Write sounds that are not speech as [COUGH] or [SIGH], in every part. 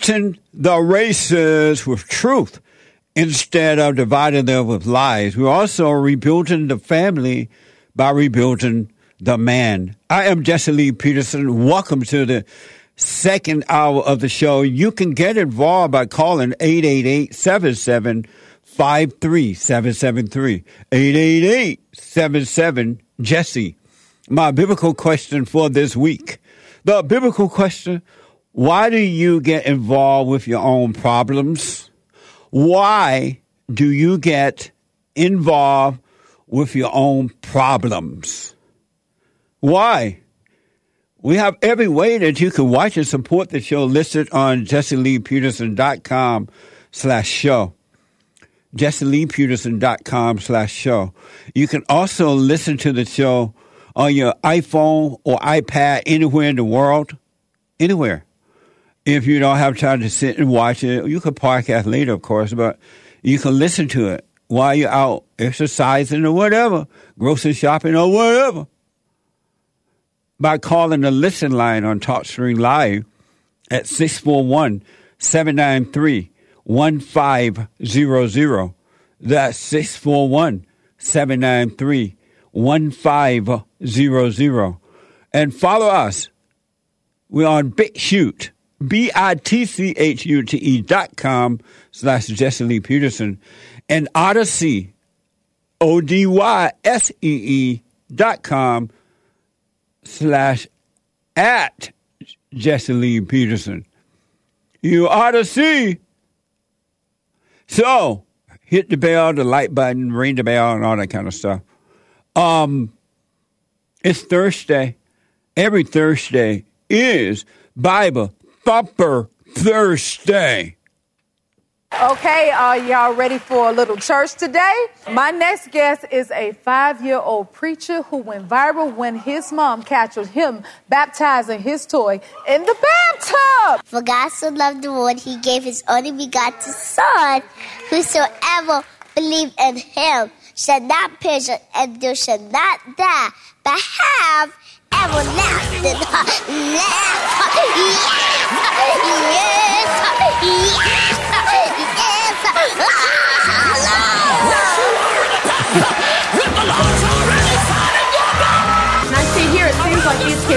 the races with truth instead of dividing them with lies. We're also rebuilding the family by rebuilding the man. I am Jesse Lee Peterson. Welcome to the second hour of the show. You can get involved by calling 888 77 773 888 77 Jesse. My biblical question for this week. The biblical question why do you get involved with your own problems? Why do you get involved with your own problems? Why? We have every way that you can watch and support the show listed on jesseleepeterson.com slash show. jesseleepeterson.com slash show. You can also listen to the show on your iPhone or iPad anywhere in the world. Anywhere if you don't have time to sit and watch it, you can podcast later, of course, but you can listen to it while you're out exercising or whatever, grocery shopping or whatever. By calling the listen line on TalkStream Live at 641 793 1500. That's 641 793 1500. And follow us. We're on BitChute B-I-T-C-H-U-T-E dot com slash Jesse Lee Peterson and Odysee, O-D-Y-S-E-E dot com slash at Jesse Lee Peterson. You ought to see. So, hit the bell, the like button, ring the bell, and all that kind of stuff. Um, it's Thursday. Every Thursday is Bible Bumper Thursday. Okay, are y'all ready for a little church today? My next guest is a five year old preacher who went viral when his mom captured him baptizing his toy in the bathtub. For God so loved the world, he gave his only begotten Son. Whosoever believe in him shall not perish and there shall not die, but have everlasting life. like these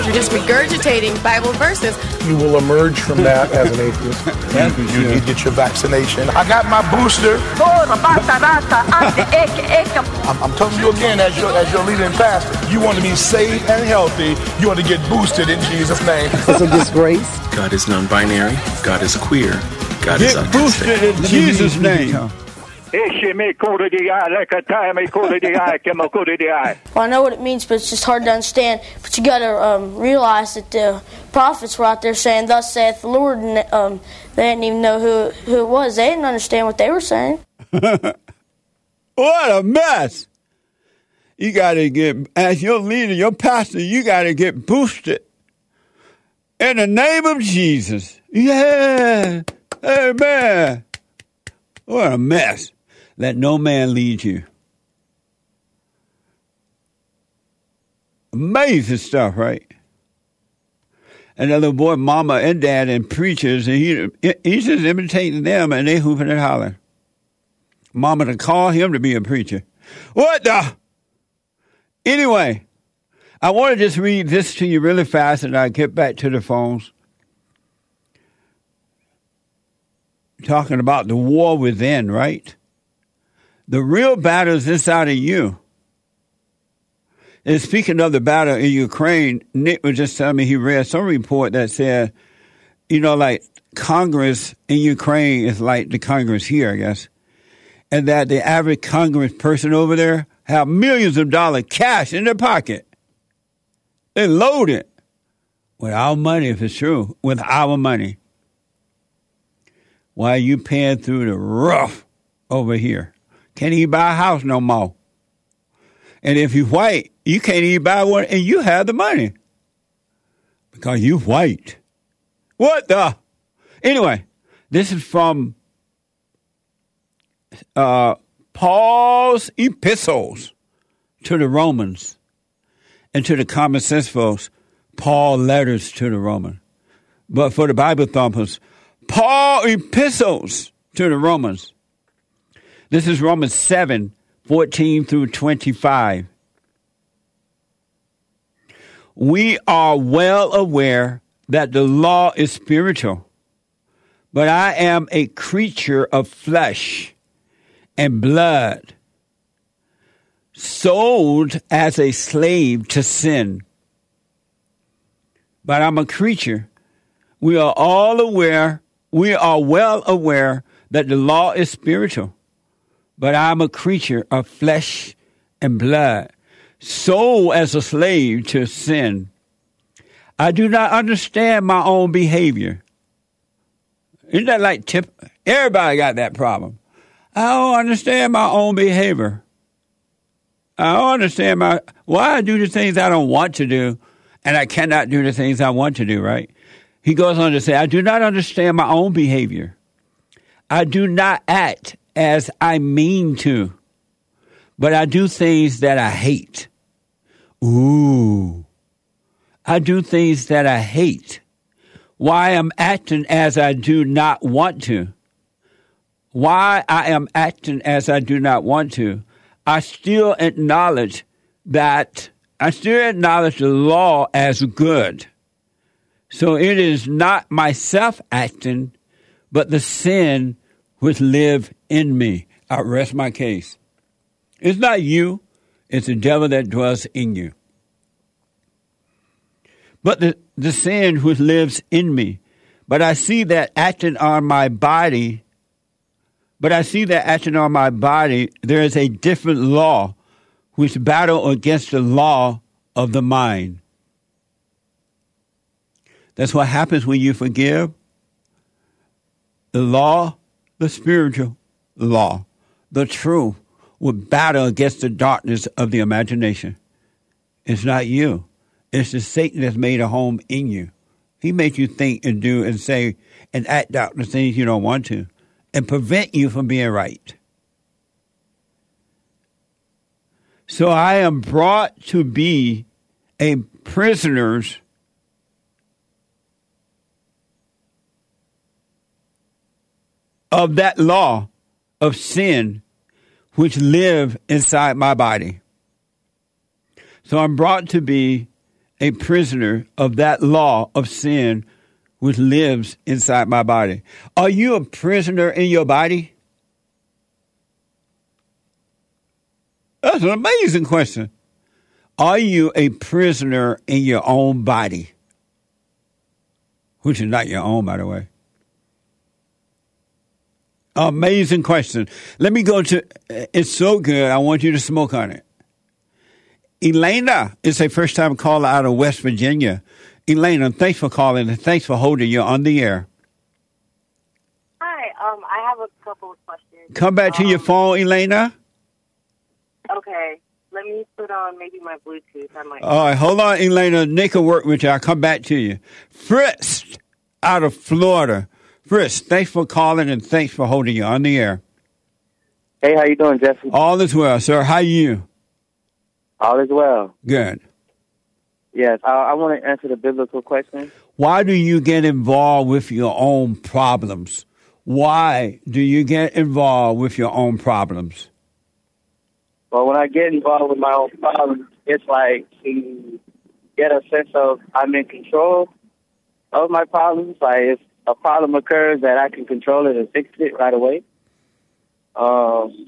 kids are just regurgitating Bible verses. You will emerge from that as an atheist. and you need to get your vaccination. I got my booster. I'm, I'm telling you again, as your, as your leader and pastor, you want to be safe and healthy. You want to get boosted in Jesus' name. It's a disgrace. God is non-binary. God is queer. God get is autistic. boosted in Jesus' name. Well, I know what it means, but it's just hard to understand. But you got to um, realize that the prophets were out there saying, "Thus saith the Lord," and um, they didn't even know who who it was. They didn't understand what they were saying. [LAUGHS] what a mess! You got to get as your leader, your pastor. You got to get boosted in the name of Jesus. Yeah, amen. What a mess. Let no man lead you. Amazing stuff, right? And little boy, mama and dad and preachers, and he, he's just imitating them and they hooping and hollering. Mama to call him to be a preacher. What the? Anyway, I want to just read this to you really fast and I'll get back to the phones. Talking about the war within, right? The real battle is inside of you. And speaking of the battle in Ukraine, Nick was just telling me he read some report that said, you know, like Congress in Ukraine is like the Congress here, I guess. And that the average Congress person over there have millions of dollars cash in their pocket. They load it with our money, if it's true, with our money. Why are you paying through the rough over here? Can't even buy a house no more. And if you're white, you can't even buy one and you have the money. Because you white. What the? Anyway, this is from uh, Paul's epistles to the Romans and to the common sense folks, Paul letters to the Romans. But for the Bible thumpers, Paul epistles to the Romans. This is Romans 7 14 through 25. We are well aware that the law is spiritual, but I am a creature of flesh and blood, sold as a slave to sin. But I'm a creature. We are all aware, we are well aware that the law is spiritual, but I'm a creature of flesh and blood, sold as a slave to sin. I do not understand my own behavior. Isn't that like tip? Everybody got that problem. I don't understand my own behavior. I don't understand my why I do the things I don't want to do, and I cannot do the things I want to do. Right? He goes on to say, I do not understand my own behavior. I do not act as I mean to, but I do things that I hate. Ooh. I do things that I hate. Why I'm acting as I do not want to why I am acting as I do not want to, I still acknowledge that I still acknowledge the law as good. So it is not myself acting, but the sin which live in me. I rest my case. It's not you, it's the devil that dwells in you. But the, the sin which lives in me. But I see that acting on my body but I see that acting on my body, there is a different law which battle against the law of the mind. That's what happens when you forgive. The law, the spiritual law, the truth will battle against the darkness of the imagination. It's not you. It's the Satan that's made a home in you. He makes you think and do and say and act out the things you don't want to and prevent you from being right. So I am brought to be a prisoner's of that law of sin which live inside my body. So I'm brought to be a prisoner of that law of sin which lives inside my body. Are you a prisoner in your body? That's an amazing question. Are you a prisoner in your own body? Which is not your own, by the way. Amazing question. Let me go to it's so good. I want you to smoke on it. Elena is a first time caller out of West Virginia. Elena, thanks for calling and thanks for holding you on the air. Hi, um, I have a couple of questions. Come back to um, your phone, Elena. Okay, let me put on maybe my Bluetooth. I might. All right, hold on, Elena. Nick will work with you. I'll come back to you. Fritz out of Florida. Fritz, thanks for calling and thanks for holding you on the air. Hey, how you doing, Jesse? All is well, sir. How are you? All is well. Good. Yes, I, I want to answer the biblical question. Why do you get involved with your own problems? Why do you get involved with your own problems? Well, when I get involved with my own problems, it's like to get a sense of I'm in control of my problems. Like a problem occurs, that I can control it and fix it right away. Um,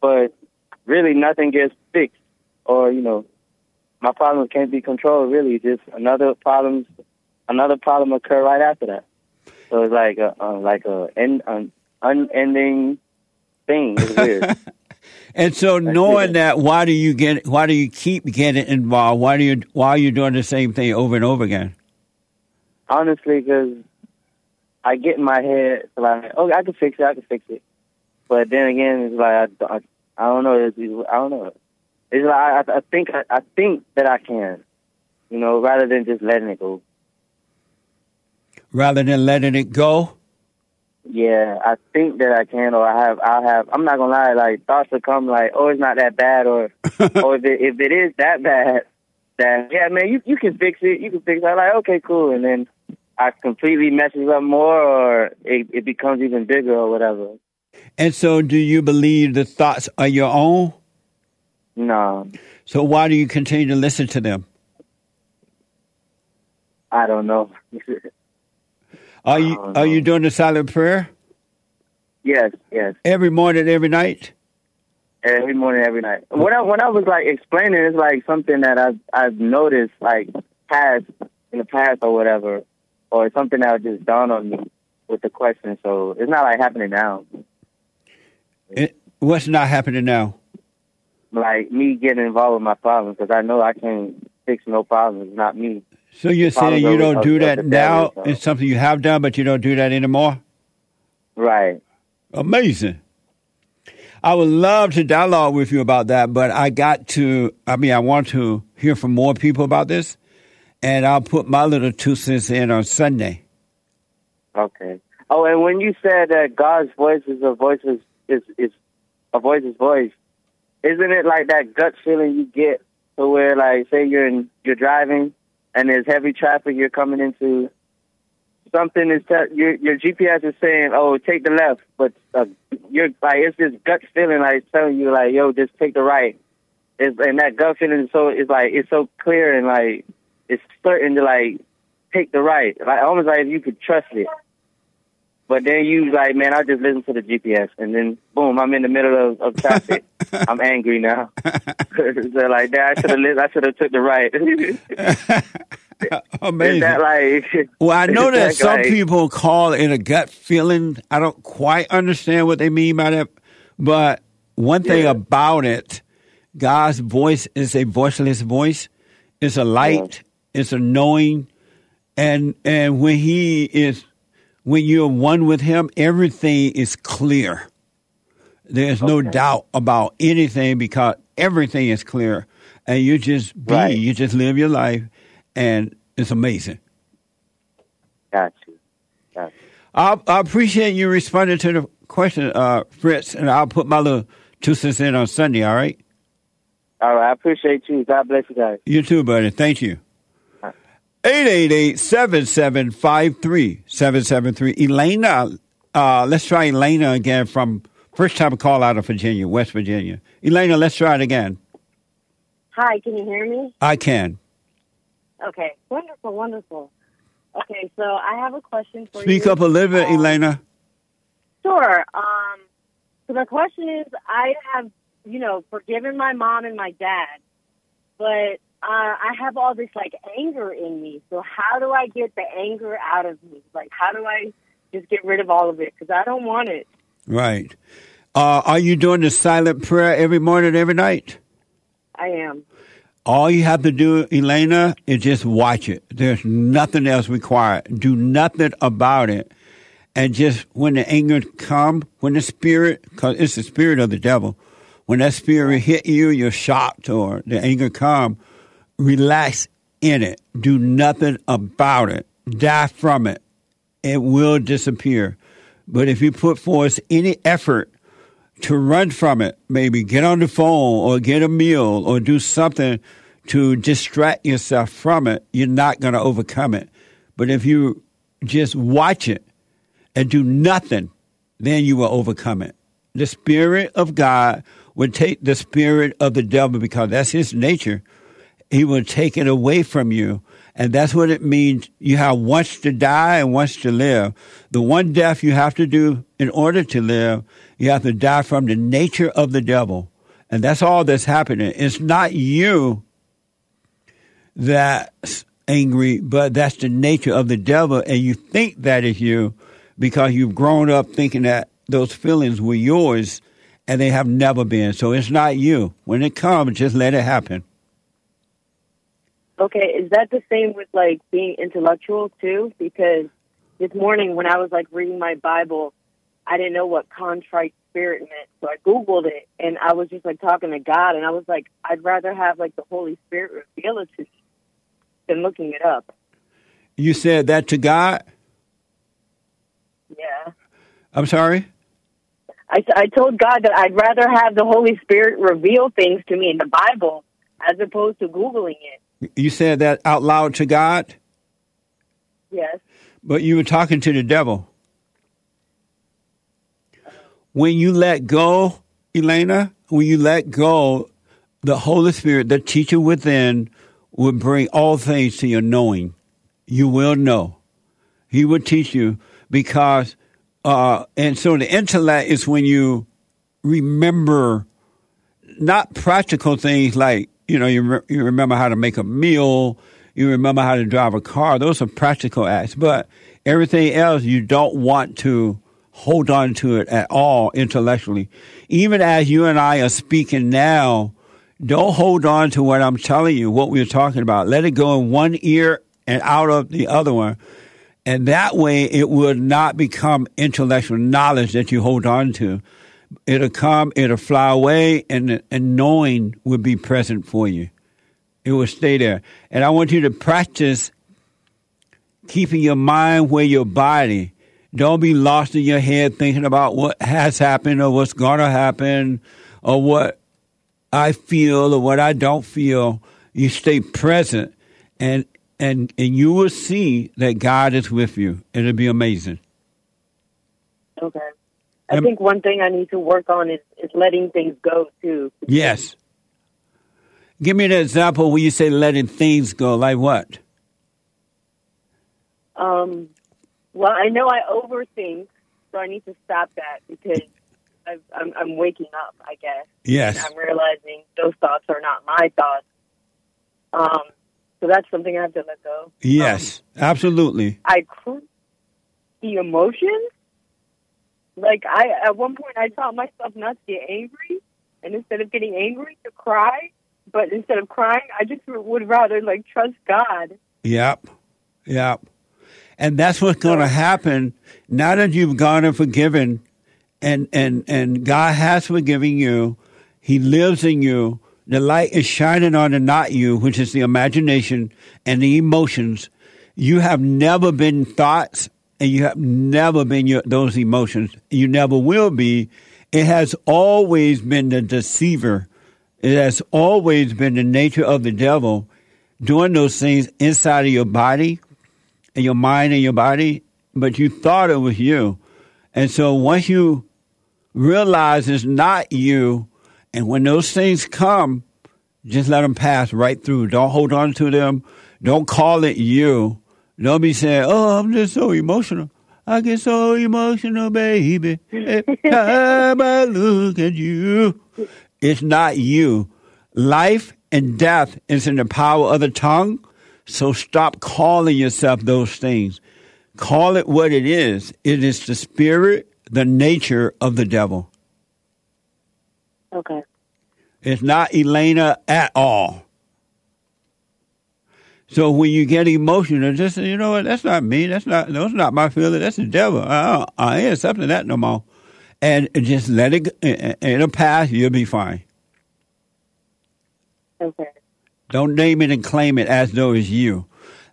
but really, nothing gets fixed, or you know, my problems can't be controlled. Really, just another problem, another problem occur right after that. So it's like a, uh, like a end, an unending thing. It's weird. [LAUGHS] And so, knowing that, why do you get? Why do you keep getting involved? Why do you? Why are you doing the same thing over and over again? Honestly, because I get in my head like, oh, I can fix it. I can fix it. But then again, it's like I, I, I don't know. It's, I don't know. It's like I, I think I, I think that I can, you know, rather than just letting it go. Rather than letting it go. Yeah, I think that I can, or I have. I have. I'm not gonna lie. Like thoughts will come, like, oh, it's not that bad, or, [LAUGHS] or if it, if it is that bad, then yeah, man, you you can fix it. You can fix it. I'm like, okay, cool, and then I completely messes up more, or it, it becomes even bigger, or whatever. And so, do you believe the thoughts are your own? No. So why do you continue to listen to them? I don't know. [LAUGHS] are you are you doing the silent prayer? Yes, yes. Every morning, every night. Every morning, every night. When I when I was like explaining, it's like something that I've I've noticed like past in the past or whatever, or something that just dawned on me with the question. So it's not like happening now. It, what's not happening now? Like me getting involved with my problems because I know I can't fix no problems. It's not me. So you're saying you don't do that now? so. It's something you have done, but you don't do that anymore? Right. Amazing. I would love to dialogue with you about that, but I got to, I mean, I want to hear from more people about this, and I'll put my little two cents in on Sunday. Okay. Oh, and when you said that God's voice is a voice is is, is a voice's voice, isn't it like that gut feeling you get to where, like, say you're in, you're driving and there's heavy traffic you're coming into, something is te- your your GPS is saying, "Oh, take the left," but uh, you're like it's this gut feeling like it's telling you like, "Yo, just take the right." It's, and that gut feeling is so it's like it's so clear and like it's certain to like take the right, like almost like if you could trust it. But then you like, man, I just listen to the GPS, and then boom, I'm in the middle of, of traffic. [LAUGHS] I'm angry now. [LAUGHS] so like that, I should have, I should have took the right. [LAUGHS] Amazing. That like, well, I know that, that some like, people call it a gut feeling. I don't quite understand what they mean by that, but one thing yeah. about it, God's voice is a voiceless voice. It's a light. It's a knowing, and and when He is when you're one with Him, everything is clear. There's okay. no doubt about anything because everything is clear. And you just be, right. you just live your life, and it's amazing. Got you. Got you. I, I appreciate you responding to the question, uh, Fritz, and I'll put my little two cents in on Sunday, all right? All right. I appreciate you. God bless you guys. You too, buddy. Thank you. 888-7753-773. Elena, uh, let's try Elena again from first time call out of Virginia, West Virginia. Elena, let's try it again. Hi, can you hear me? I can. Okay, wonderful, wonderful. Okay, so I have a question for Speak you. Speak up a little bit, um, Elena. Sure. Um, so the question is, I have, you know, forgiven my mom and my dad, but uh, I have all this like anger in me. So how do I get the anger out of me? Like, how do I just get rid of all of it? Because I don't want it. Right. Uh, are you doing the silent prayer every morning, every night? I am. All you have to do, Elena, is just watch it. There's nothing else required. Do nothing about it. And just when the anger come, when the spirit, because it's the spirit of the devil, when that spirit hit you, you're shocked or the anger come, relax in it. Do nothing about it. Die from it. It will disappear. But if you put forth any effort to run from it, maybe get on the phone or get a meal or do something to distract yourself from it, you're not going to overcome it. But if you just watch it and do nothing, then you will overcome it. The Spirit of God would take the spirit of the devil because that's his nature he will take it away from you. And that's what it means. You have once to die and once to live. The one death you have to do in order to live, you have to die from the nature of the devil. And that's all that's happening. It's not you that's angry, but that's the nature of the devil. And you think that is you because you've grown up thinking that those feelings were yours and they have never been. So it's not you. When it comes, just let it happen. Okay, is that the same with like being intellectual too? Because this morning when I was like reading my Bible, I didn't know what contrite spirit meant. So I Googled it and I was just like talking to God and I was like, I'd rather have like the Holy Spirit reveal it to me than looking it up. You said that to God? Yeah. I'm sorry? I, I told God that I'd rather have the Holy Spirit reveal things to me in the Bible as opposed to Googling it. You said that out loud to God? Yes. But you were talking to the devil. When you let go, Elena, when you let go, the Holy Spirit, the teacher within, will bring all things to your knowing. You will know. He will teach you because, uh, and so the intellect is when you remember not practical things like, you know, you, re- you remember how to make a meal, you remember how to drive a car. Those are practical acts. But everything else, you don't want to hold on to it at all intellectually. Even as you and I are speaking now, don't hold on to what I'm telling you, what we're talking about. Let it go in one ear and out of the other one. And that way it will not become intellectual knowledge that you hold on to. It'll come, it'll fly away, and, and knowing will be present for you. It will stay there. And I want you to practice keeping your mind where your body don't be lost in your head thinking about what has happened or what's going to happen or what I feel or what I don't feel. You stay present and and and you will see that God is with you. It'll be amazing. Okay. I think one thing I need to work on is, is letting things go too. Yes. Give me an example where you say letting things go. Like what? Um, well, I know I overthink, so I need to stop that because I've, I'm, I'm waking up, I guess. Yes. And I'm realizing those thoughts are not my thoughts. Um, so that's something I have to let go. Yes, absolutely. I cr- the emotions. Like I, at one point, I taught myself not to get angry, and instead of getting angry, to cry. But instead of crying, I just would rather like trust God. Yep, yep. And that's what's going to happen now that you've gone and forgiven, and and and God has forgiven you. He lives in you. The light is shining on the not you, which is the imagination and the emotions. You have never been thoughts, and you have never been your, those emotions. You never will be. It has always been the deceiver. It has always been the nature of the devil doing those things inside of your body and your mind and your body, but you thought it was you. And so once you realize it's not you, and when those things come, just let them pass right through. Don't hold on to them. Don't call it you. Don't be saying, oh, I'm just so emotional. I get so emotional, baby. Every time I look at you. It's not you. Life and death is in the power of the tongue. So stop calling yourself those things. Call it what it is. It is the spirit, the nature of the devil. Okay. It's not Elena at all. So when you get emotional, just say, you know what? That's not me. That's not. That's not my feeling. That's the devil. I, I ain't accepting that no more. And just let it. Uh, uh, it'll pass. You'll be fine. Okay. Don't name it and claim it as though it's you.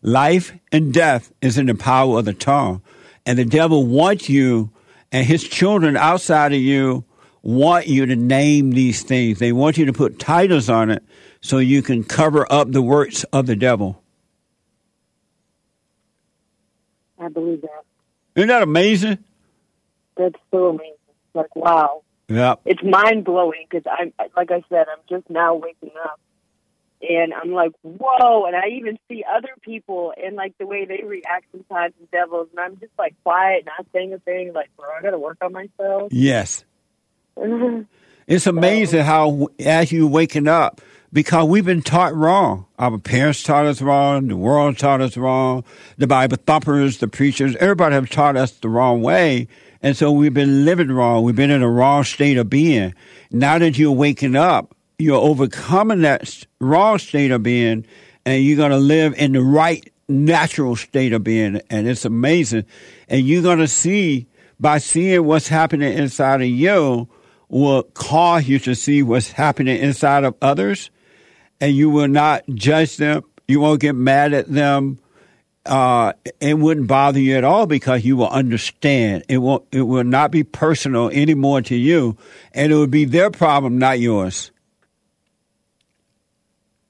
Life and death is in the power of the tongue. And the devil wants you and his children outside of you want you to name these things. They want you to put titles on it so you can cover up the works of the devil. I believe that. Isn't that amazing? That's so amazing. Like, wow. Yeah. It's mind blowing because I'm, like I said, I'm just now waking up. And I'm like, whoa. And I even see other people and like the way they react sometimes to devils. And I'm just like quiet, not saying a thing. Like, bro, I got to work on myself. Yes. [LAUGHS] It's amazing how, as you waking up, because we've been taught wrong. Our parents taught us wrong. The world taught us wrong. The Bible thumpers, the preachers, everybody have taught us the wrong way. And so we've been living wrong. We've been in a wrong state of being. Now that you're waking up, you're overcoming that wrong state of being and you're going to live in the right natural state of being. And it's amazing. And you're going to see by seeing what's happening inside of you will cause you to see what's happening inside of others and you will not judge them. You won't get mad at them. Uh, it wouldn't bother you at all because you will understand. It will it will not be personal anymore to you, and it will be their problem, not yours.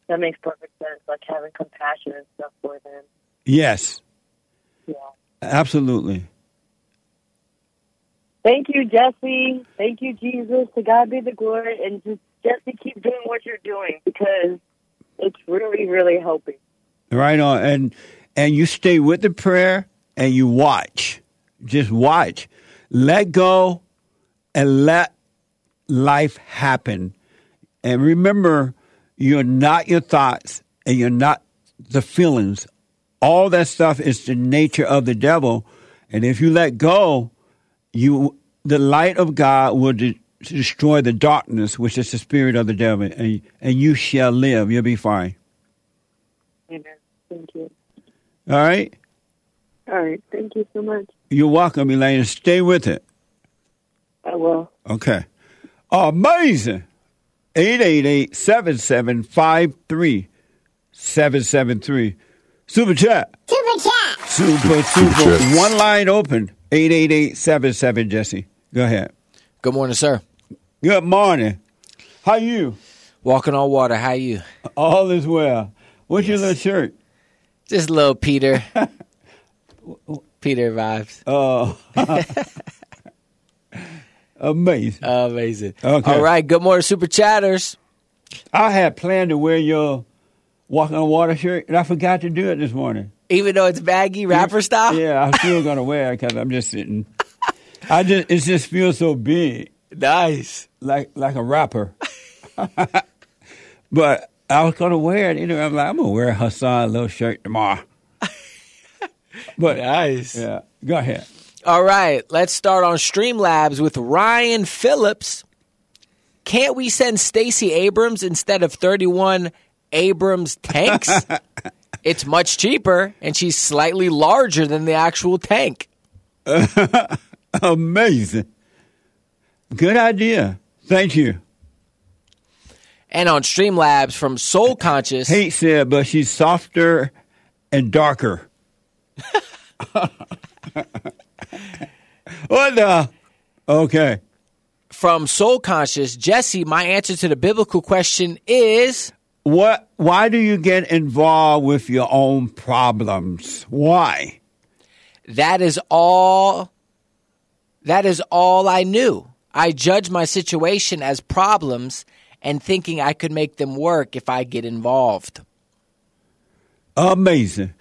That makes perfect sense. Like having compassion and stuff for them. Yes. Yeah. Absolutely. Thank you, Jesse. Thank you, Jesus. To God be the glory, and just Jesse, keep doing what you're doing because it's really, really helping. Right on, and and you stay with the prayer and you watch. Just watch. Let go and let life happen. And remember, you're not your thoughts and you're not the feelings. All that stuff is the nature of the devil. And if you let go, you the light of God will de- destroy the darkness, which is the spirit of the devil, and, and you shall live. You'll be fine. Amen. Thank you. All right? All right. Thank you so much. You're welcome, Elaine. Stay with it. I will. Okay. Amazing. 888-7753-773. Super chat. Super chat. Super, super. One line open. 888-77 Jesse. Go ahead. Good morning, sir. Good morning. How you? Walking on water. How you? All is well. What's your little shirt? Just little Peter. [LAUGHS] Peter vibes. Oh. [LAUGHS] Amazing. Amazing. Okay. All right. Good morning, Super Chatters. I had planned to wear your walking on water shirt, and I forgot to do it this morning. Even though it's baggy rapper style? Yeah, I'm still gonna wear it because I'm just sitting. I just it just feels so big. Nice. Like like a rapper. [LAUGHS] but I was gonna wear it anyway. I'm like, I'm gonna wear a Hassan little shirt tomorrow. [LAUGHS] but nice. Yeah. Go ahead. All right. Let's start on Streamlabs with Ryan Phillips. Can't we send Stacey Abrams instead of 31 Abrams tanks? [LAUGHS] it's much cheaper, and she's slightly larger than the actual tank. Amazing. Good idea. Thank you. And on Streamlabs from Soul Conscious. Hate said, but she's softer and darker. [LAUGHS] what the? Okay. From Soul Conscious, Jesse, my answer to the biblical question is what why do you get involved with your own problems? Why? That is all that is all I knew. I judge my situation as problems and thinking I could make them work if I get involved. Amazing.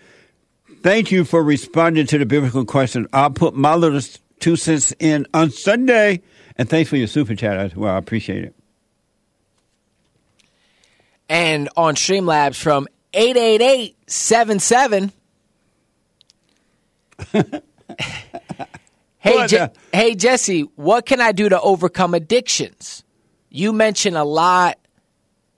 Thank you for responding to the biblical question. I'll put my little two cents in on Sunday. And thanks for your super chat as well. I appreciate it. And on Streamlabs from 88877. [LAUGHS] hey, Je- uh, hey, Jesse, what can I do to overcome addictions? You mention a lot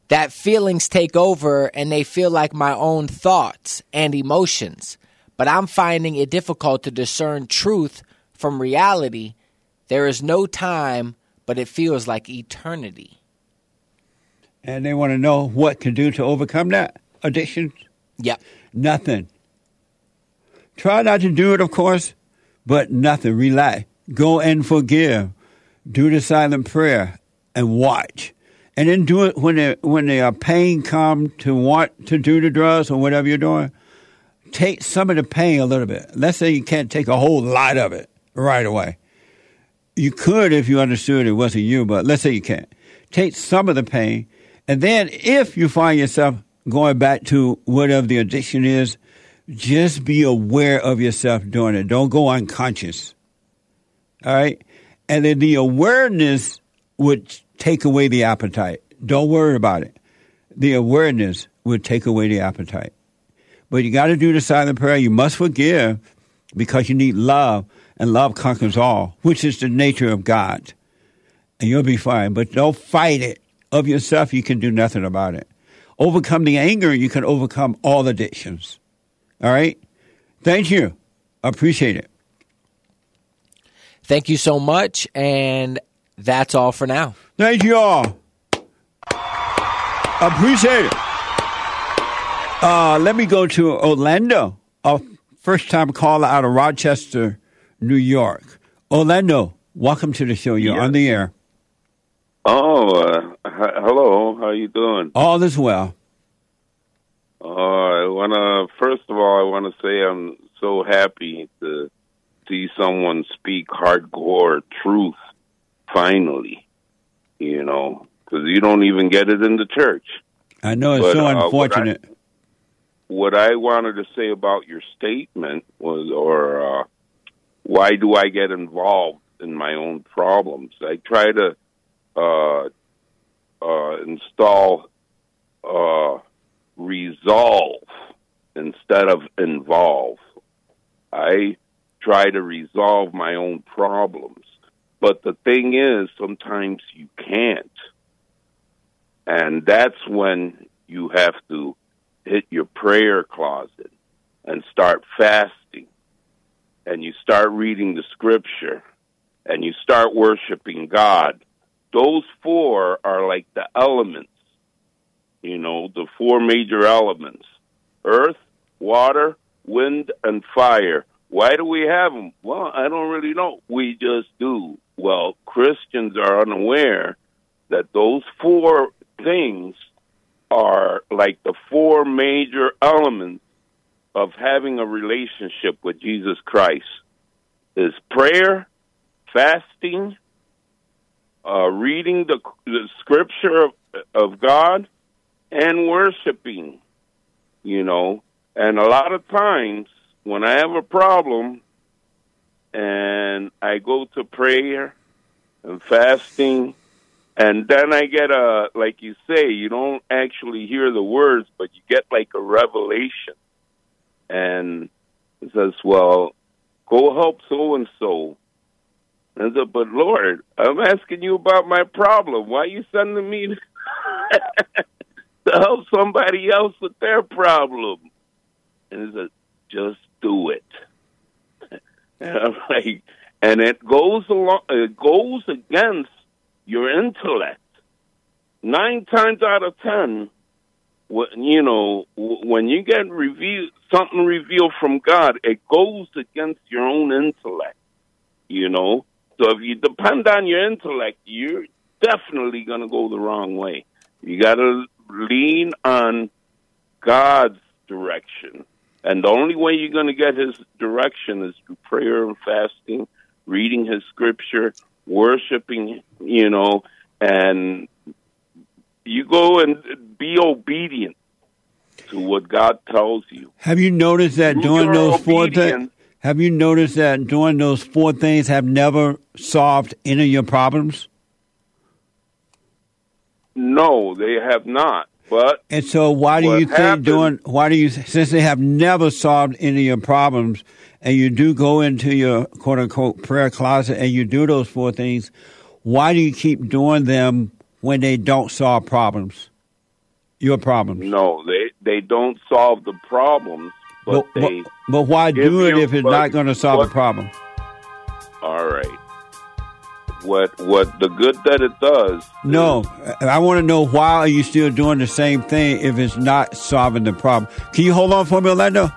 that feelings take over and they feel like my own thoughts and emotions, but I'm finding it difficult to discern truth from reality. There is no time, but it feels like eternity. And they want to know what to do to overcome that addiction. Yep. Nothing. Try not to do it, of course, but nothing. Relax. Go and forgive. Do the silent prayer and watch. And then do it when the when the pain come to want to do the drugs or whatever you're doing. Take some of the pain a little bit. Let's say you can't take a whole lot of it right away. You could if you understood it wasn't you, but let's say you can't. Take some of the pain, and then if you find yourself going back to whatever the addiction is, just be aware of yourself doing it. Don't go unconscious. All right? And then the awareness would take away the appetite. Don't worry about it. The awareness would take away the appetite. But you got to do the silent prayer. You must forgive because you need love. and love conquers all, which is the nature of God. And you'll be fine. But don't fight it of yourself. You can do nothing about it. Overcome the anger, you can overcome all addictions. All right? Thank you. Appreciate it. Thank you so much. And that's all for now. Thank you all. Appreciate it. Uh, let me go to Orlando, a first time caller out of Rochester, New York. Orlando, welcome to the show. You're on the air. Oh, uh, h- hello. How are you doing? All is well. Uh, I wanna first of all, I want to say I'm so happy to see someone speak hardcore truth finally. You know, because you don't even get it in the church. I know it's But, so uh, what I- unfortunate. What I wanted to say about your statement was, or uh, why do I get involved in my own problems? I try to uh, uh, install uh, resolve instead of involve. I try to resolve my own problems. But the thing is, sometimes you can't. And that's when you have to hit your prayer closet and start fasting. And you start reading the scripture and you start worshiping God. Those four are like the elements, you know, the four major elements earth, water, wind, and fire. Why do we have them? Well, I don't really know. We just do. Well, Christians are unaware that those four things are like the four major elements of having a relationship with Jesus Christ is prayer, fasting, uh, reading the, the scripture of, of God, and worshiping. You know, and a lot of times when I have a problem and I go to prayer and fasting, and then I get a, like you say, you don't actually hear the words, but you get like a revelation. And it says, well, go help so and so. And I said, but Lord, I'm asking you about my problem. Why are you sending me [LAUGHS] to help somebody else with their problem? And he said, just do it. [LAUGHS] And I'm like, and it goes along, it goes against your intellect. Nine times out of ten, when, you know, when you get revealed, something revealed from God, it goes against your own intellect, you know? So if you depend on your intellect, you're definitely going to go the wrong way. You got to lean on God's direction. And the only way you're going to get his direction is through prayer and fasting, reading his scripture, worshiping, you know, and you go and be obedient to what God tells you. Have you noticed that your those four things? Have you noticed that doing those four things have never solved any of your problems? No, they have not. But And so, why do you think happened- doing? Why do you since they have never solved any of your problems, and you do go into your quote unquote prayer closet and you do those four things? Why do you keep doing them when they don't solve problems? Your problems. no, they they don't solve the problems, but, But, they but, but why do it if it's not going to solve the problem? all right. What what the good that it does No, I- I want to know why are you still doing the same thing if it's not solving the problem? Can you hold on for me, Orlando?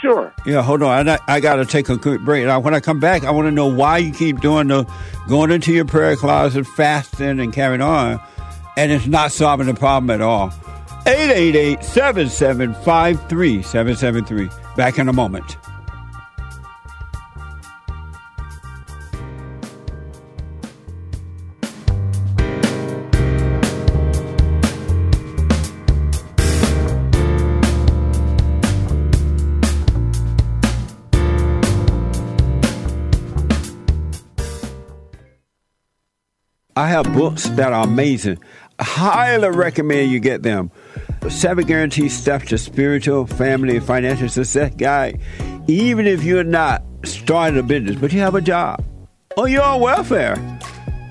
Sure. Yeah, hold on. I, I got to take a quick break. Now, when I come back, I want to know why you keep doing the going into your prayer closet, fasting, and carrying on, and it's not solving the problem at all. 888 7753 773. Back in a moment. Have books that are amazing. I highly recommend you get them. Seven Guaranteed Steps to Spiritual, Family, and Financial Success Guide. Even if you're not starting a business, but you have a job, or you're on welfare,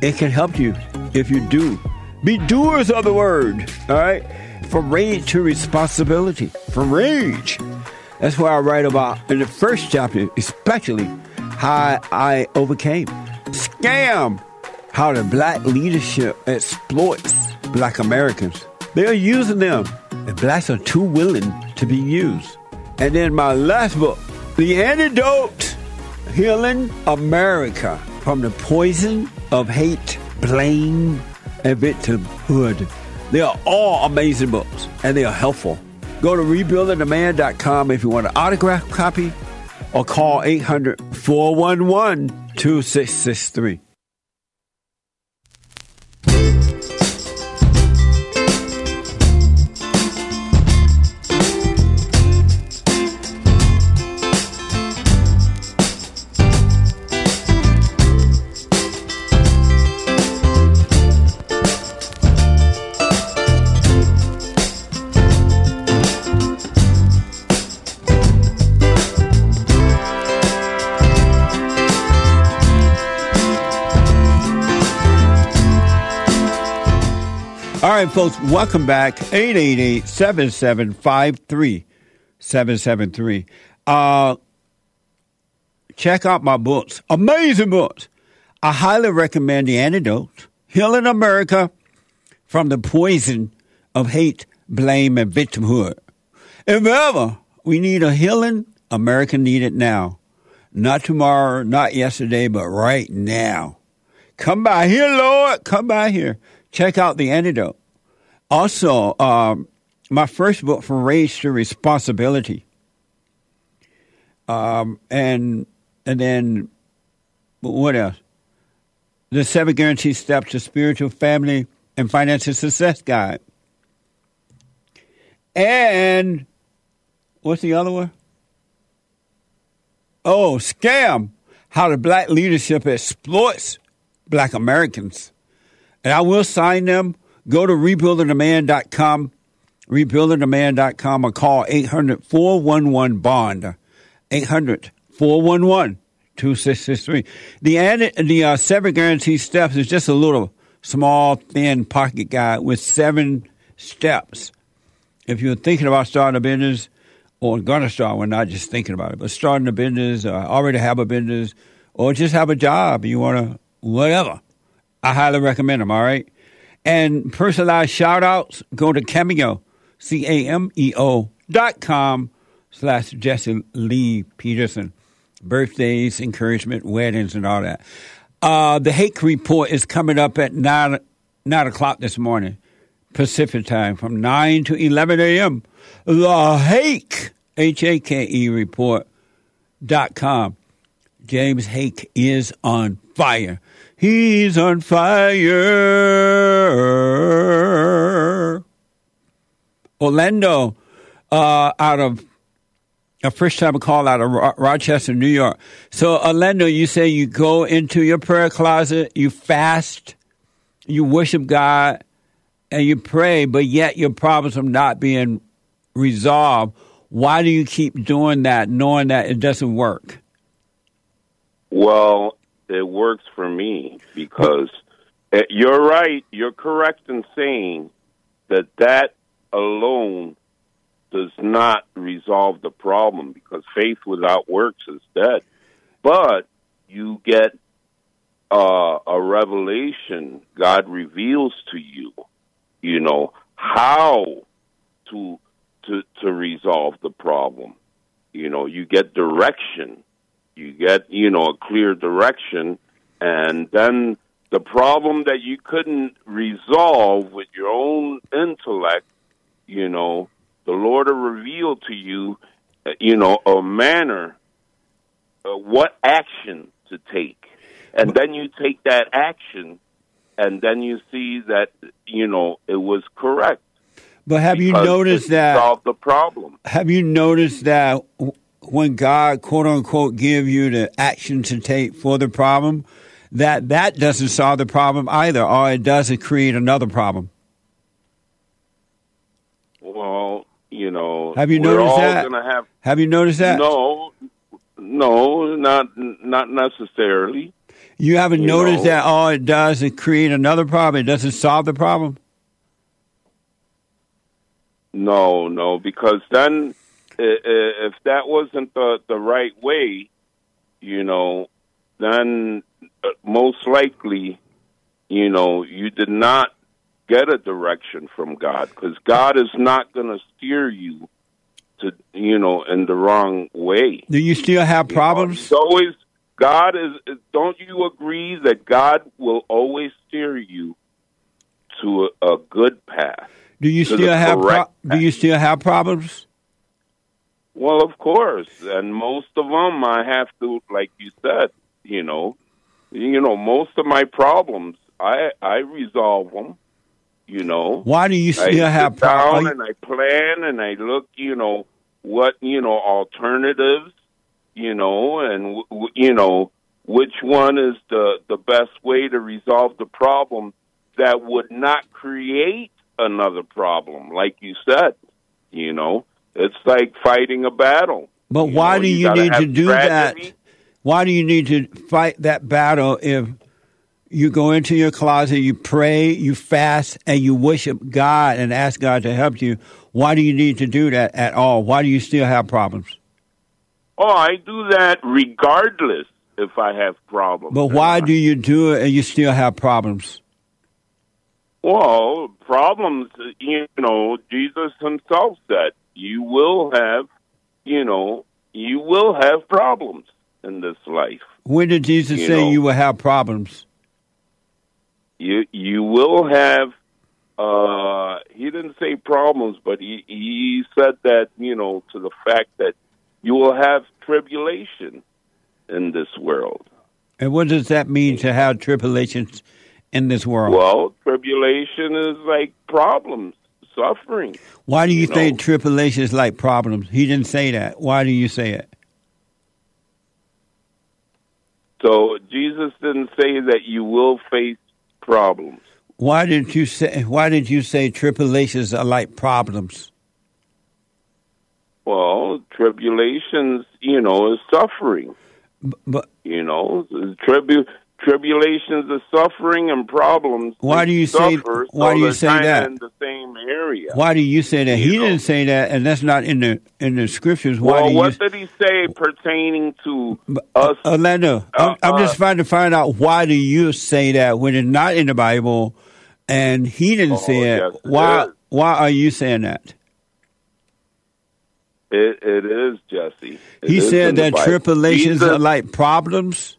it can help you if you do. Be doers of the word, all right? From rage to responsibility. From rage. That's what I write about in the first chapter, especially how I overcame. Scam. How the black leadership exploits black Americans. They are using them, and blacks are too willing to be used. And then my last book, The Antidote Healing America from the Poison of Hate, Blame, and Victimhood. They are all amazing books, and they are helpful. Go to rebuildingtheman.com if you want an autograph copy, or call 800 411 2663. Right, folks, welcome back. 888 7753 773. Uh, check out my books. Amazing books. I highly recommend The Antidote Healing America from the Poison of Hate, Blame, and Victimhood. If ever we need a healing, America need it now. Not tomorrow, not yesterday, but right now. Come by here, Lord. Come by here. Check out The Antidote. Also, um, my first book, From Rage to Responsibility. Um, and and then what else? The Seven Guaranteed Steps to Spiritual, Family, and Financial Success Guide. And what's the other one? Oh, Scam How the Black Leadership Exploits Black Americans. And I will sign them. Go to rebuildingtheman.com, rebuildingtheman.com, or call 800 411 Bond. 800 411 2663. The, added, the uh, seven guarantee steps is just a little small, thin pocket guide with seven steps. If you're thinking about starting a business or going to start one, not just thinking about it, but starting a business, uh, already have a business, or just have a job, you want to, whatever, I highly recommend them, all right? And personalized shout outs, go to Cameo, C A M E O dot com slash Jesse Lee Peterson. Birthdays, encouragement, weddings, and all that. Uh, the Hake Report is coming up at 9, 9 o'clock this morning, Pacific time, from 9 to 11 a.m. The Hake, H A K E Report dot com. James Hake is on fire. He's on fire. Orlando, uh, out of a first time call out of Ro- Rochester, New York. So, Orlando, you say you go into your prayer closet, you fast, you worship God, and you pray, but yet your problems are not being resolved. Why do you keep doing that, knowing that it doesn't work? Well, it works for me because uh, you're right. You're correct in saying that that alone does not resolve the problem because faith without works is dead. But you get uh, a revelation. God reveals to you, you know, how to to to resolve the problem. You know, you get direction you get you know a clear direction. And then the problem that you couldn't resolve with your own intellect you know the lord will reveal to you uh, you know a manner uh, what action to take. And then you take that action and then you see that you know it was correct. But have you noticed that solve the problem. have you noticed that when God quote unquote give you the action to take for the problem, that that doesn't solve the problem either, or it doesn't create another problem. Well, you know, have you noticed that? Have, have you noticed that? No, no, not not necessarily. You haven't You noticed know. that all it does is create another problem. It doesn't solve the problem. No, no, because then if that wasn't the the right way, you know, then uh, most likely, you know, you did not get a direction from God because God is not going to steer you to, you know, in the wrong way. Do you still have problems? It's always God is. Don't you agree that God will always steer you to a, a good path? Do you still have pro- Do you still have problems? Well, of course, and most of them I have to, like you said, you know, you know, most of my problems I I resolve them. You know, Why do you I still have sit down problems? and I plan and I look, you know, what you know alternatives, you know, and w- w- you know which one is the the best way to resolve the problem that would not create another problem, like you said. You know, it's like fighting a battle. But why know, do you you need to do that? Why do you need to fight that battle if you go into your closet, you pray, you fast, and you worship God and ask God to help you? Why do you need to do that at all? Why do you still have problems? Oh, I do that regardless if I have problems. But why do you do it and you still have problems? Well, problems, you know, Jesus himself said, you will have, you know, you will have problems in this life. When did Jesus You say know. you will have problems? You you will have uh he didn't say problems, but he he said that, you know, to the fact that you will have tribulation in this world. And what does that mean to have tribulations in this world? Well, tribulation is like problems, suffering. Why do you, you know. think tribulation is like problems? He didn't say that. Why do you say it? So Jesus didn't say that you will face problems. Why did you say? Why did you say tribulations are like problems? Well, tribulations, you know, is suffering. But You know, tribu- tribulations of suffering and problems. Why do you say- why so do you say that? In the same area. why do you say that? He didn't say that, and that's not in the in the scriptures. Why well, do you? what did he say pertaining to us? Uh, Orlando, I'm, I'm uh, just trying to find out why do you say that when it's not in the Bible, and he didn't say oh, it. yes, it why? is. Why are you saying that? It, it is Jesse. It he is said that tribulations are like problems.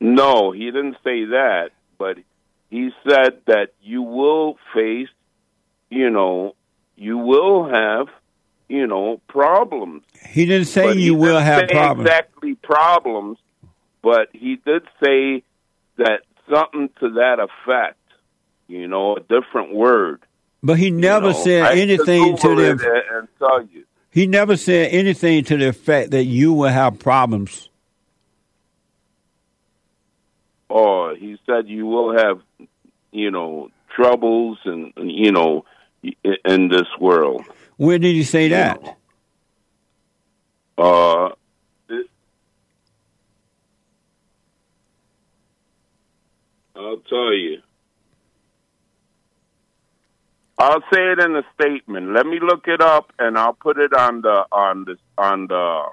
No, he didn't say that, but he said that you will face, you know, you will have, you know, problems. He didn't say But you will didn't have say problems. Exactly problems, but he did say that something to that effect. You know, a different word. But he never you know. said anything to the. and tell you. He never said anything to the effect that you will have problems. Or he said you will have, you know, troubles and and, you know, in this world. Where did he say that? Uh, it- I'll tell you. I'll say it in a statement. Let me look it up, and I'll put it on the on the on the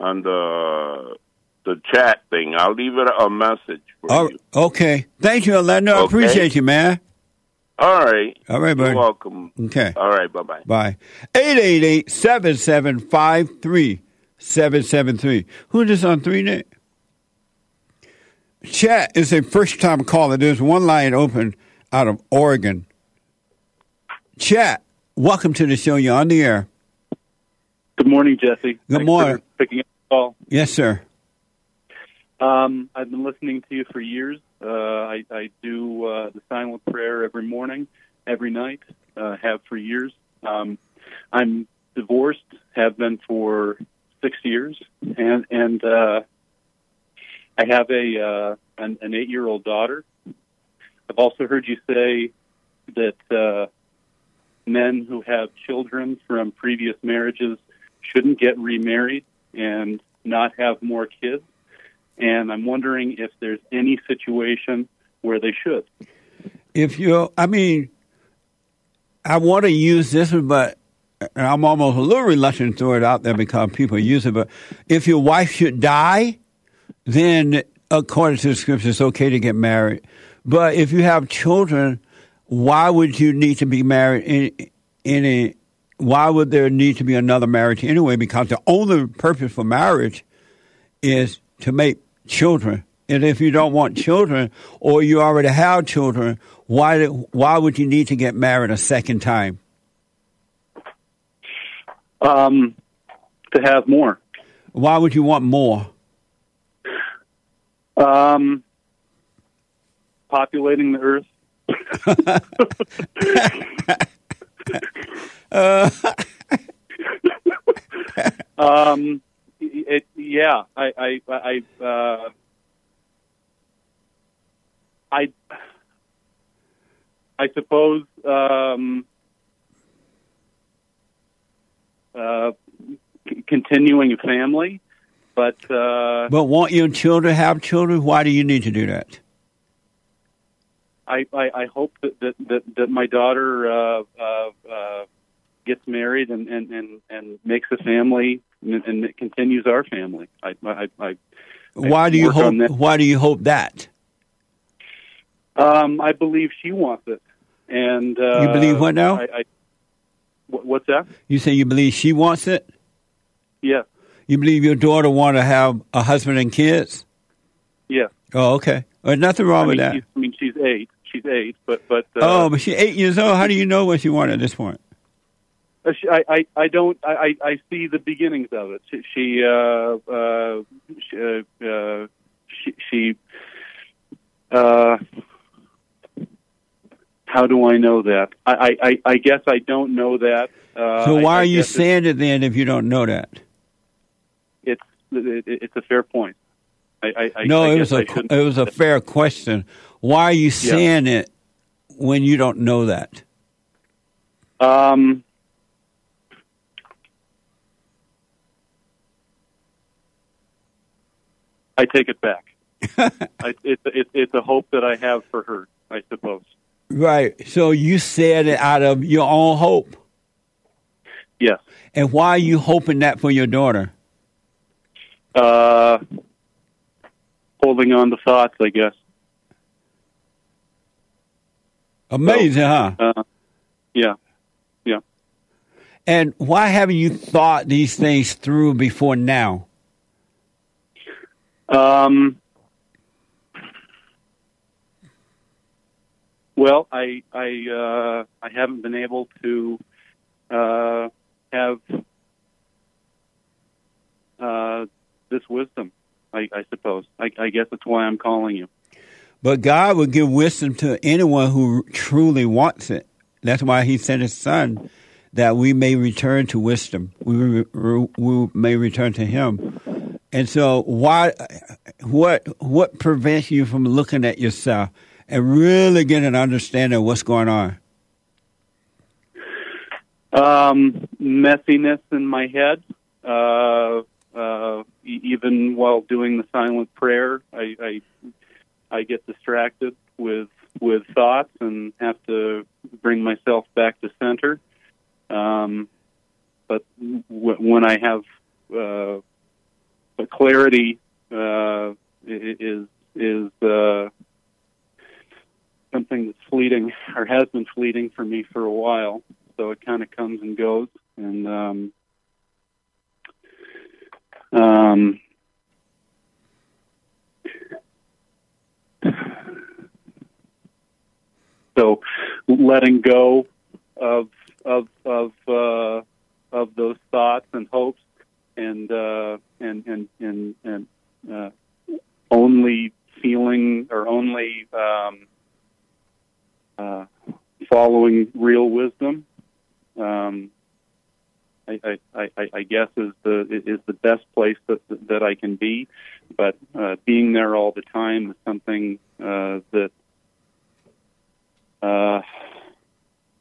on the the chat thing. I'll leave it a message for Oh, you. okay. Thank you, Orlando. I appreciate you, man. All right. All right, buddy. You're welcome. Okay. All right. Bye bye. Bye. 888-775-3773. Who is this on three net? Chad is a first time caller. There's one line open out of Oregon. Chad, welcome to the show. You're on the air. Good morning, Jesse. Good Thanks morning. For picking up the call. Yes, sir. Um, I've been listening to you for years. Uh, I, I do uh, the silent prayer every morning, every night. Uh, have for years. Um, I'm divorced. Have been for six years, and and uh, I have a uh, an, an eight year old daughter. I've also heard you say that uh, men who have children from previous marriages shouldn't get remarried and not have more kids. And I'm wondering if there's any situation where they should. If you, I mean, I want to use this but I'm almost a little reluctant to throw it out there because people use it. But if your wife should die, then according to the scripture, it's okay to get married. But if you have children, why would you need to be married in, in a, why would there need to be another marriage anyway? Because the only purpose for marriage is to make children. And if you don't want children or you already have children, why, why would you need to get married a second time? Um, to have more. Why would you want more? Um, populating the earth. uh. [LAUGHS] [LAUGHS] [LAUGHS] um, it, yeah, I, I, I, uh, I, I suppose, um, uh, c- continuing a family, but uh, but want your children have children? Why do you need to do that? I, I, I hope that, that, that, that my daughter uh, uh, uh, gets married and, and, and, and makes a family and, and it continues our family. I, I, I, why do you hope? Why do you hope that? Um, I believe she wants it, and uh, you believe what now? I, I, what's that? You say you believe she wants it? Yeah. You believe your daughter want to have a husband and kids? Yeah. Oh, okay. There's nothing wrong I mean, with that. I mean, she's eight. She's eight, but but uh, oh, but she's eight years old. How do you know what she wants at this point? Uh, I, I, I don't. I, I I see the beginnings of it. She, she, uh, uh, she, uh, she, she uh, how do I know that? I, I, I- I guess I don't know that. Uh, so why I are you saying it then if you don't know that? It's it's, it's a fair point. I, I, I no, I it was a I it was a fair question. Why are you saying it when you don't know that? Um, I take it back. [LAUGHS] I, it's it's it's a hope that I have for her, I suppose. Right. So you said it out of your own hope. Yes. And why are you hoping that for your daughter? Uh, holding on to thoughts, I guess. Amazing, huh? Uh, yeah, yeah. And why haven't you thought these things through before now? Um, well, I I uh, I haven't been able to uh, have uh, this wisdom. I, I suppose. I, I guess that's why I'm calling you. But God will give wisdom to anyone who truly wants it. That's why He sent His Son, that we may return to wisdom. We, re- we may return to Him. And so, why? What? What prevents you from looking at yourself and really getting an understanding of what's going on? Um, messiness in my head. Uh, uh, even while doing the silent prayer, I, I I get distracted with with thoughts and have to bring myself back to center. Um, but w- when I have uh, the clarity uh, is is uh, something that's fleeting or has been fleeting for me for a while. So it kind of comes and goes, and um, um, so letting go of of of uh, of those thoughts and hopes, and uh, and and and and uh, only feeling or only um, uh, following real wisdom. Um, I, I, I, I guess is the is the best place that that I can be, but uh, being there all the time is something uh, that uh,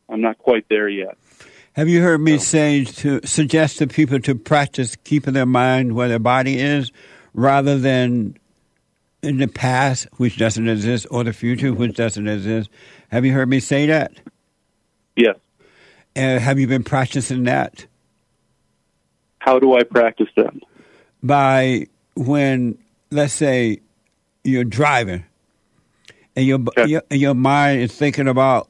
I'm not quite there yet. Have you heard me say to suggest to people to practice keeping their mind where their body is rather than in the past, which doesn't exist, or the future, which doesn't exist? Have you heard me say that? Yes. And have you been practicing that? How do I practice that? By when, let's say, you're driving and your, your your mind is thinking about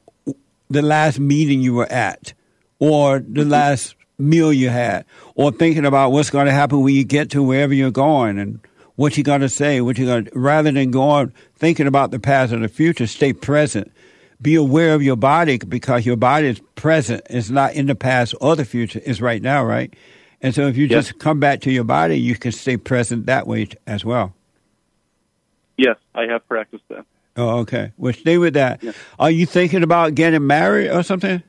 the last meeting you were at or the last meal you had or thinking about what's going to happen when you get to wherever you're going and what you're going to say what you're going to rather than going thinking about the past or the future stay present be aware of your body because your body is present it's not in the past or the future it's right now right and so if you Yes. just come back to your body you can stay present that way as well Yes, I have practiced that. Oh, okay. Well, stay with that. Yeah. Are you thinking about getting married or something?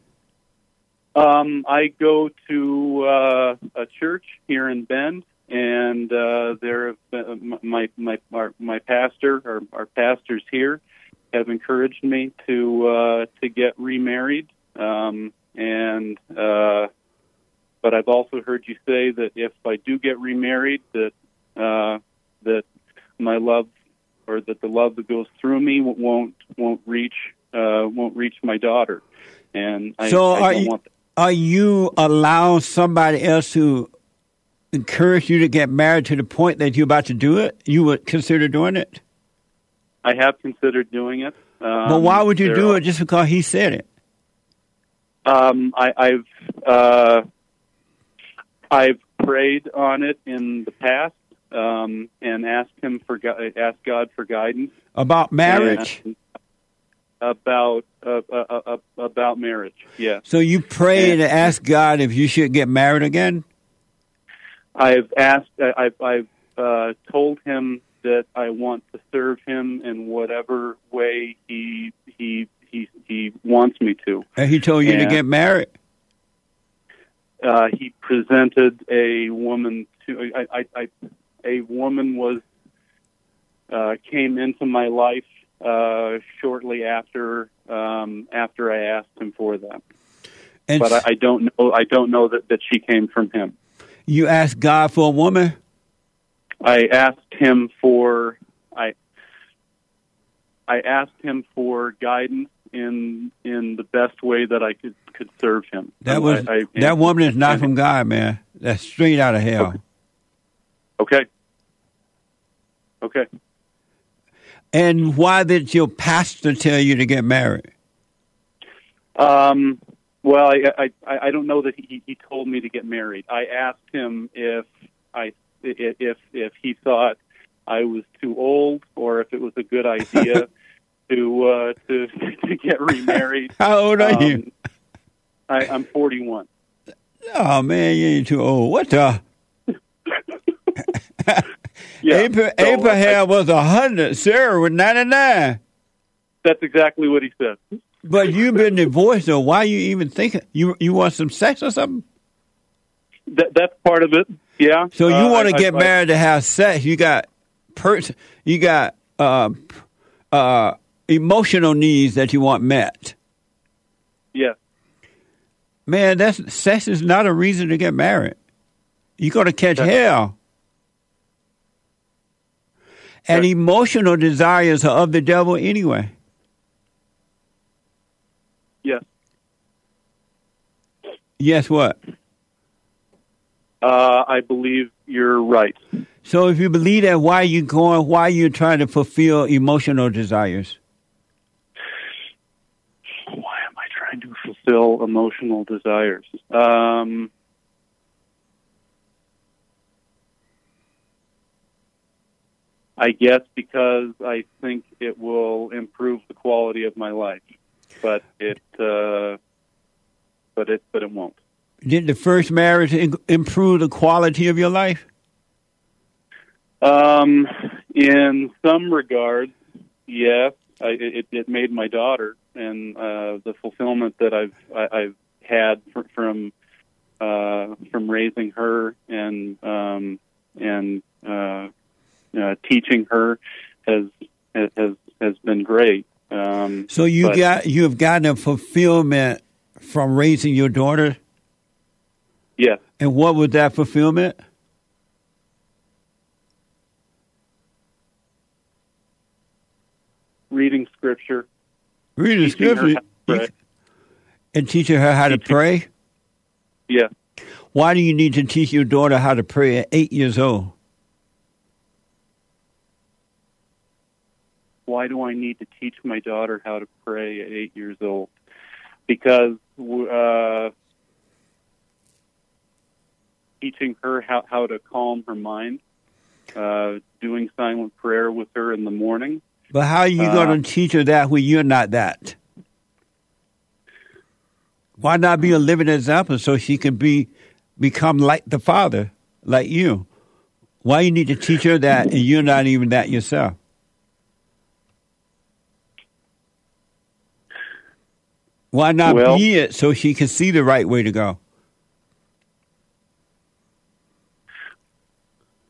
Um, I go to uh, a church here in Bend, and uh, there have been, my my our, my pastor or our pastors here have encouraged me to uh, to get remarried. Um, and uh, but I've also heard you say that if I do get remarried, that uh, that my love or that the love that goes through me won't won't reach uh, won't reach my daughter. And I, so I don't you, want are you allowing somebody else to encourage you to get married to the point that you're about to do it? You would consider doing it? I have considered doing it. Um, but why would you do are- it just because he said it? Um, I, I've uh, I've prayed on it in the past um, and asked him for asked God for guidance About marriage? and about uh, uh, uh, uh, about marriage. Yeah, So you pray and ask God if you should get married again? I've asked. I've I've uh, told him that I want to serve him in whatever way he he he he wants me to. And he told you to get married? uh, he presented a woman to I, I, I a woman was uh, came into my life uh, shortly after um, after I asked him for that. And but I, I don't know. I don't know that, that she came from him. You asked God for a woman? I asked him for I I asked him for guidance in in the best way that I could could serve him. That was I, I, that woman is not from God, man. That's straight out of hell. Okay. Okay. And why did your pastor tell you to get married? Um, well, I, I I don't know that he he told me to get married. I asked him if I if if he thought I was too old or if it was a good idea [LAUGHS] to uh, to [LAUGHS] to get remarried. How old are you? Um, I, I'm 41. Oh man, you ain't too old. What the? [LAUGHS] Abra- Abraham was a hundred. Sarah was ninety nine. That's exactly what he said. But you've been divorced, so why are you even thinking you you want some sex or something? That that's part of it. Yeah. So you Uh, want to get I- married to have sex? You got pers- you got uh, uh, emotional needs that you want met. Yeah. Man, that's sex is not a reason to get married. You're gonna catch That's- hell. And emotional desires are of the devil anyway. Yes. Yes, what? Uh, I believe you're right. So if you believe that, why are you going? Why are you trying to fulfill emotional desires? Why am I trying to fulfill emotional desires? Um, I guess because I think it will improve the quality of my life, but it, uh, but it, but it won't. Did the first marriage improve the quality of your life? Um, in some regards, yes. I, it, it made my daughter, and uh, the fulfillment that I've I, I've had fr- from uh, from raising her and um, and uh, uh, teaching her has has has been great. Um, So you but- got you have gotten a fulfillment from raising your daughter. Yes. And what was that fulfillment? Reading scripture. Reading scripture and teaching her how to pray. Yeah. Why do you need to teach your daughter how to pray at eight years old? Why do I need to teach my daughter how to pray at eight years old? Because uh, teaching her how, how to calm her mind, uh, doing silent prayer with her in the morning. But how are you Uh, going to teach her that when you're not that? Why not be a living example so she can be become like the father, like you? Why you need to teach her that and you're not even that yourself? Why not Well- be it so she can see the right way to go?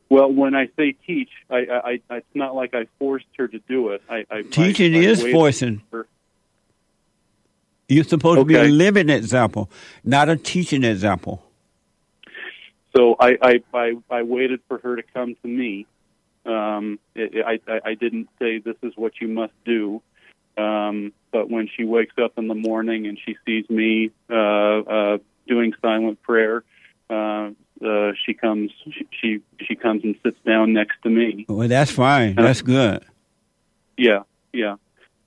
Well, when I say teach, I, I, I, it's not like I forced her to do it. I, I Teaching I, is forcing. for- You're supposed to be a living example, not a teaching example. So I, I, I, I waited for her to come to me. Um, it, I, I, I didn't say this is what you must do. Um, but when she wakes up in the morning and she sees me uh, uh, doing silent prayer, uh, uh, she comes. She, she she comes and sits down next to me. Well, that's fine. That's good. Yeah, yeah.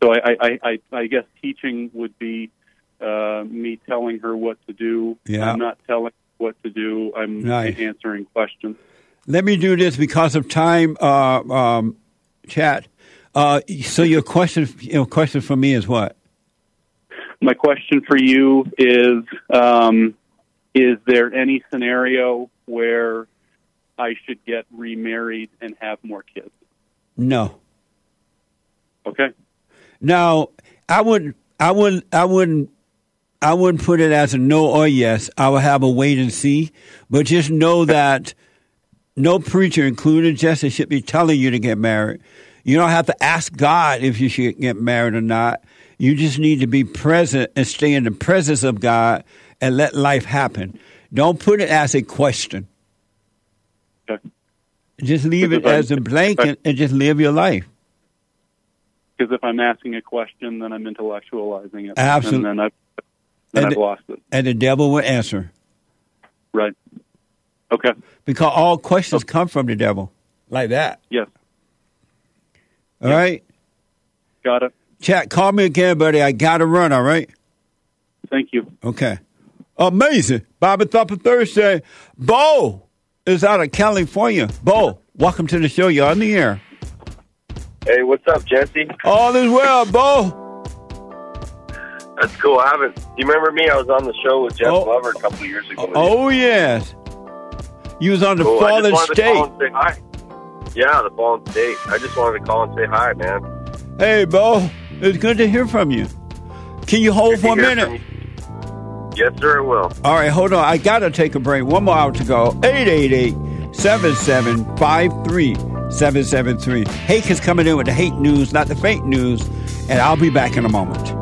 So I, I, I, I I guess teaching would be uh, me telling her what to do. Yeah. I'm not telling her what to do. I'm Nice. answering questions. Let me do this because of time, uh, um, Chad. Uh, so your question, your question for me is what? My question for you is: um, Is there any scenario where I should get remarried and have more kids? No. Okay. Now, I would, I would, I wouldn't, I wouldn't put it as a no or yes. I would have a wait and see, but just know that no preacher, including Jesse, should be telling you to get married. You don't have to ask God if you should get married or not. You just need to be present and stay in the presence of God and let life happen. Don't put it as a question. Okay. Just leave it as a blanket and just live your life. Because if I'm asking a question, then I'm intellectualizing it, Absolutely. and then I've then And I've lost it. And the devil will answer. Right. Okay. Because all questions come from the devil. Like that. Yes. All right. Got it. Chad, call me again, buddy. I got to run, all right? Thank you. Okay. Amazing. Bible Thumper Thursday. Bo is out of California. Bo, welcome to the show. You're on the air. Hey, what's up, Jesse? All is well, Bo. That's cool. I haven't. Do you remember me? I was on the show with Jeff oh. Glover a couple of years ago. Oh, yes. You was on the cool. I fallen just wanted to state. Yeah, the fallen state. I just wanted to call and say hi, man. Hey, Bo. It's good to hear from you. Can you hold for a hear minute? Yes, sir, I will. All right, hold on. I got to take a break. One more hour to go. 888 7753 773. Hake is coming in with the Hake news, not the fake news. And I'll be back in a moment.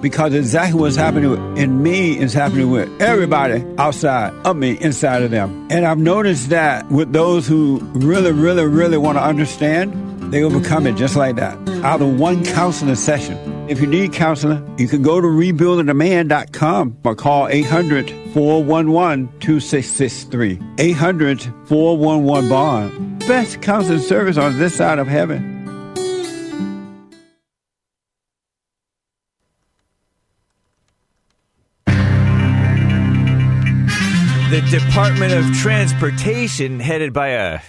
Because exactly what's happening in me is happening with everybody outside of me, inside of them. And I've noticed that with those who really, really, really want to understand, they overcome it just like that. Out of one counseling session. If you need counseling, you can go to rebuildingaman.com or call 800 411 2663. 800 411 Bond. Best counseling service on this side of heaven. Department of Transportation, headed by a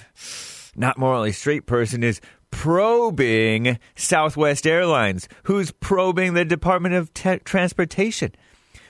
not morally straight person, is probing Southwest Airlines. Who's probing the Department of Transportation?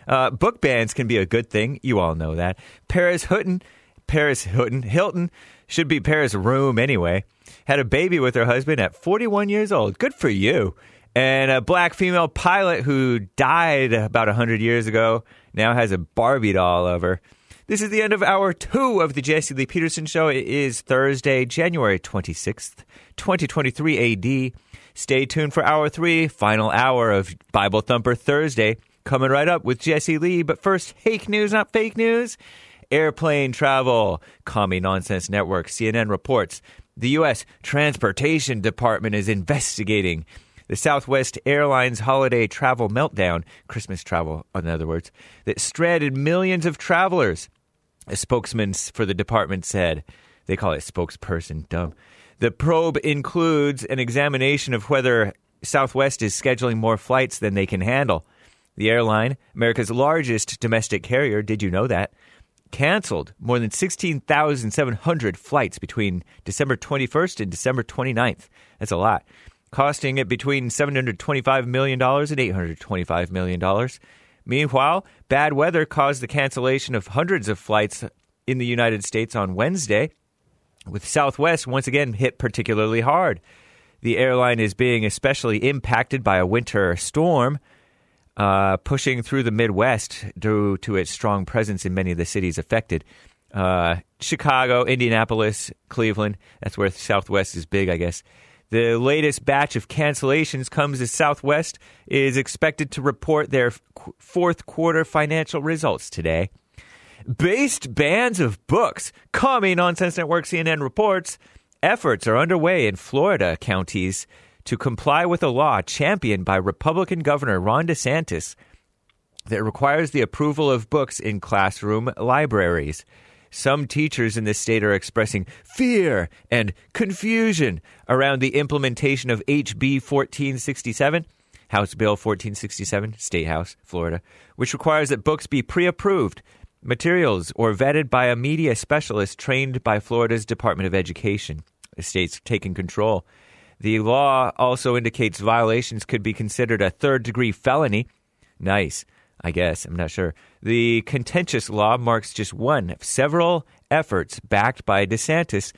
Uh, book bans can be a good thing. You all know that. Paris Hilton, Paris Hilton, Hilton should be Paris Reum anyway. Had a baby with her husband at 41 years old. Good for you. And a black female pilot who died about 100 years ago now has a Barbie doll of her. This is the end of hour two of the Jesse Lee Peterson Show. It is Thursday, January 26th, 2023 AD. Stay tuned for hour three, final hour of Bible Thumper Thursday, coming right up with Jesse Lee. But first, fake news, not fake news. Airplane travel. Commie Nonsense Network, CNN reports the U.S. Transportation Department is investigating the Southwest Airlines holiday travel meltdown, Christmas travel, in other words, that stranded millions of travelers. A spokesman for the department said, they call it spokesperson, dumb. The probe includes an examination of whether Southwest is scheduling more flights than they can handle. The airline, America's largest domestic carrier, did you know that? Canceled more than 16,700 flights between December 21st and December 29th. That's a lot costing it between $725 million and $825 million. Meanwhile, bad weather caused the cancellation of hundreds of flights in the United States on Wednesday, with Southwest once again hit particularly hard. The airline is being especially impacted by a winter storm. Uh, pushing through the Midwest due to its strong presence in many of the cities affected. Uh, Chicago, Indianapolis, Cleveland, that's where Southwest is big, I guess. The latest batch of cancellations comes as Southwest is expected to report their fourth quarter financial results today. Based bans of books. Commie Nonsense Network CNN reports efforts are underway in Florida counties to comply with a law championed by Republican Governor Ron DeSantis that requires the approval of books in classroom libraries. Some teachers in the state are expressing fear and confusion around the implementation of HB 1467, House Bill 1467, State House, Florida, which requires that books be pre approved materials or vetted by a media specialist trained by Florida's Department of Education. The state's taking control. The law also indicates violations could be considered a third degree felony. Nice. I guess. I'm not sure. The contentious law marks just one of several efforts backed by DeSantis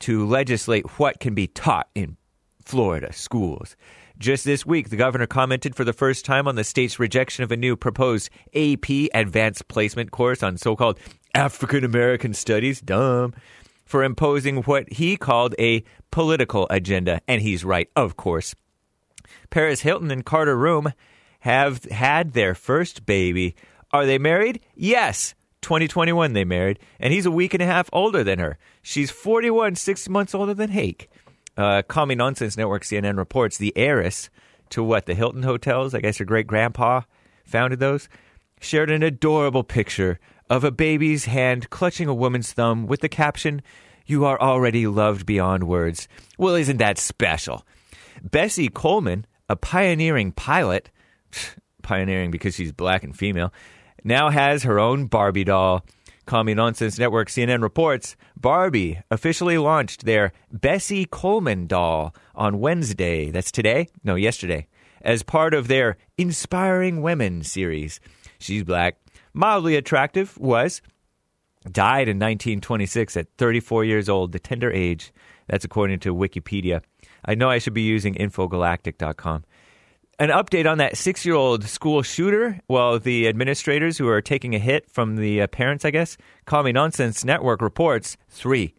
to legislate what can be taught in Florida schools. Just this week, the governor commented for the first time on the state's rejection of a new proposed AP advanced placement course on so called African American studies. Dumb. For imposing what he called a political agenda. And he's right, of course. Paris Hilton and Carter Reum have had their first baby. Are they married? Yes. 2021 they married, and he's a week and a half older than her. She's 41, six months older than Hake. Uh, Commie Nonsense Network CNN reports the heiress to what the Hilton hotels, I guess her great grandpa founded those, shared an adorable picture of a baby's hand clutching a woman's thumb with the caption, "You are already loved beyond words." Well, isn't that special? Bessie Coleman, a pioneering pilot, [LAUGHS] pioneering because she's black and female, now has her own Barbie doll. Commie Nonsense Network CNN reports Barbie officially launched their Bessie Coleman doll on Wednesday. That's today? No, yesterday. As part of their Inspiring Women series. She's black, mildly attractive, was, died in 1926 at 34 years old, the tender age. That's according to Wikipedia. I know I should be using infogalactic.com an update on that six year old school shooter. Well, the administrators who are taking a hit from the uh, parents, I guess, Commie Nonsense Network reports three.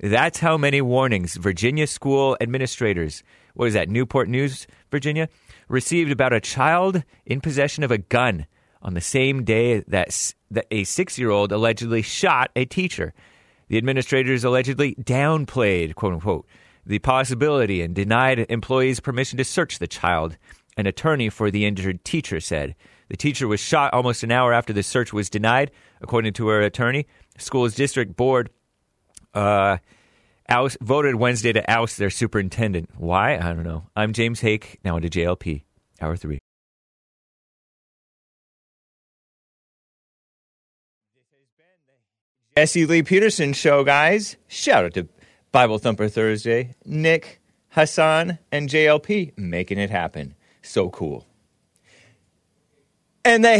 That's how many warnings Virginia school administrators, what is that, Newport News, Virginia, received about a child in possession of a gun on the same day that, that a six year old allegedly shot a teacher. The administrators allegedly downplayed, quote unquote, the possibility and denied employees permission to search the child an attorney for the injured teacher said. The teacher was shot almost an hour after the search was denied, according to her attorney. School's district board uh, oust, voted Wednesday to oust their superintendent. Why? I don't know. I'm James Hake, now into JLP, Hour 3. Jesse Lee Peterson show, guys. Shout out to Bible Thumper Thursday, Nick, Hassan, and JLP making it happen. So cool. And the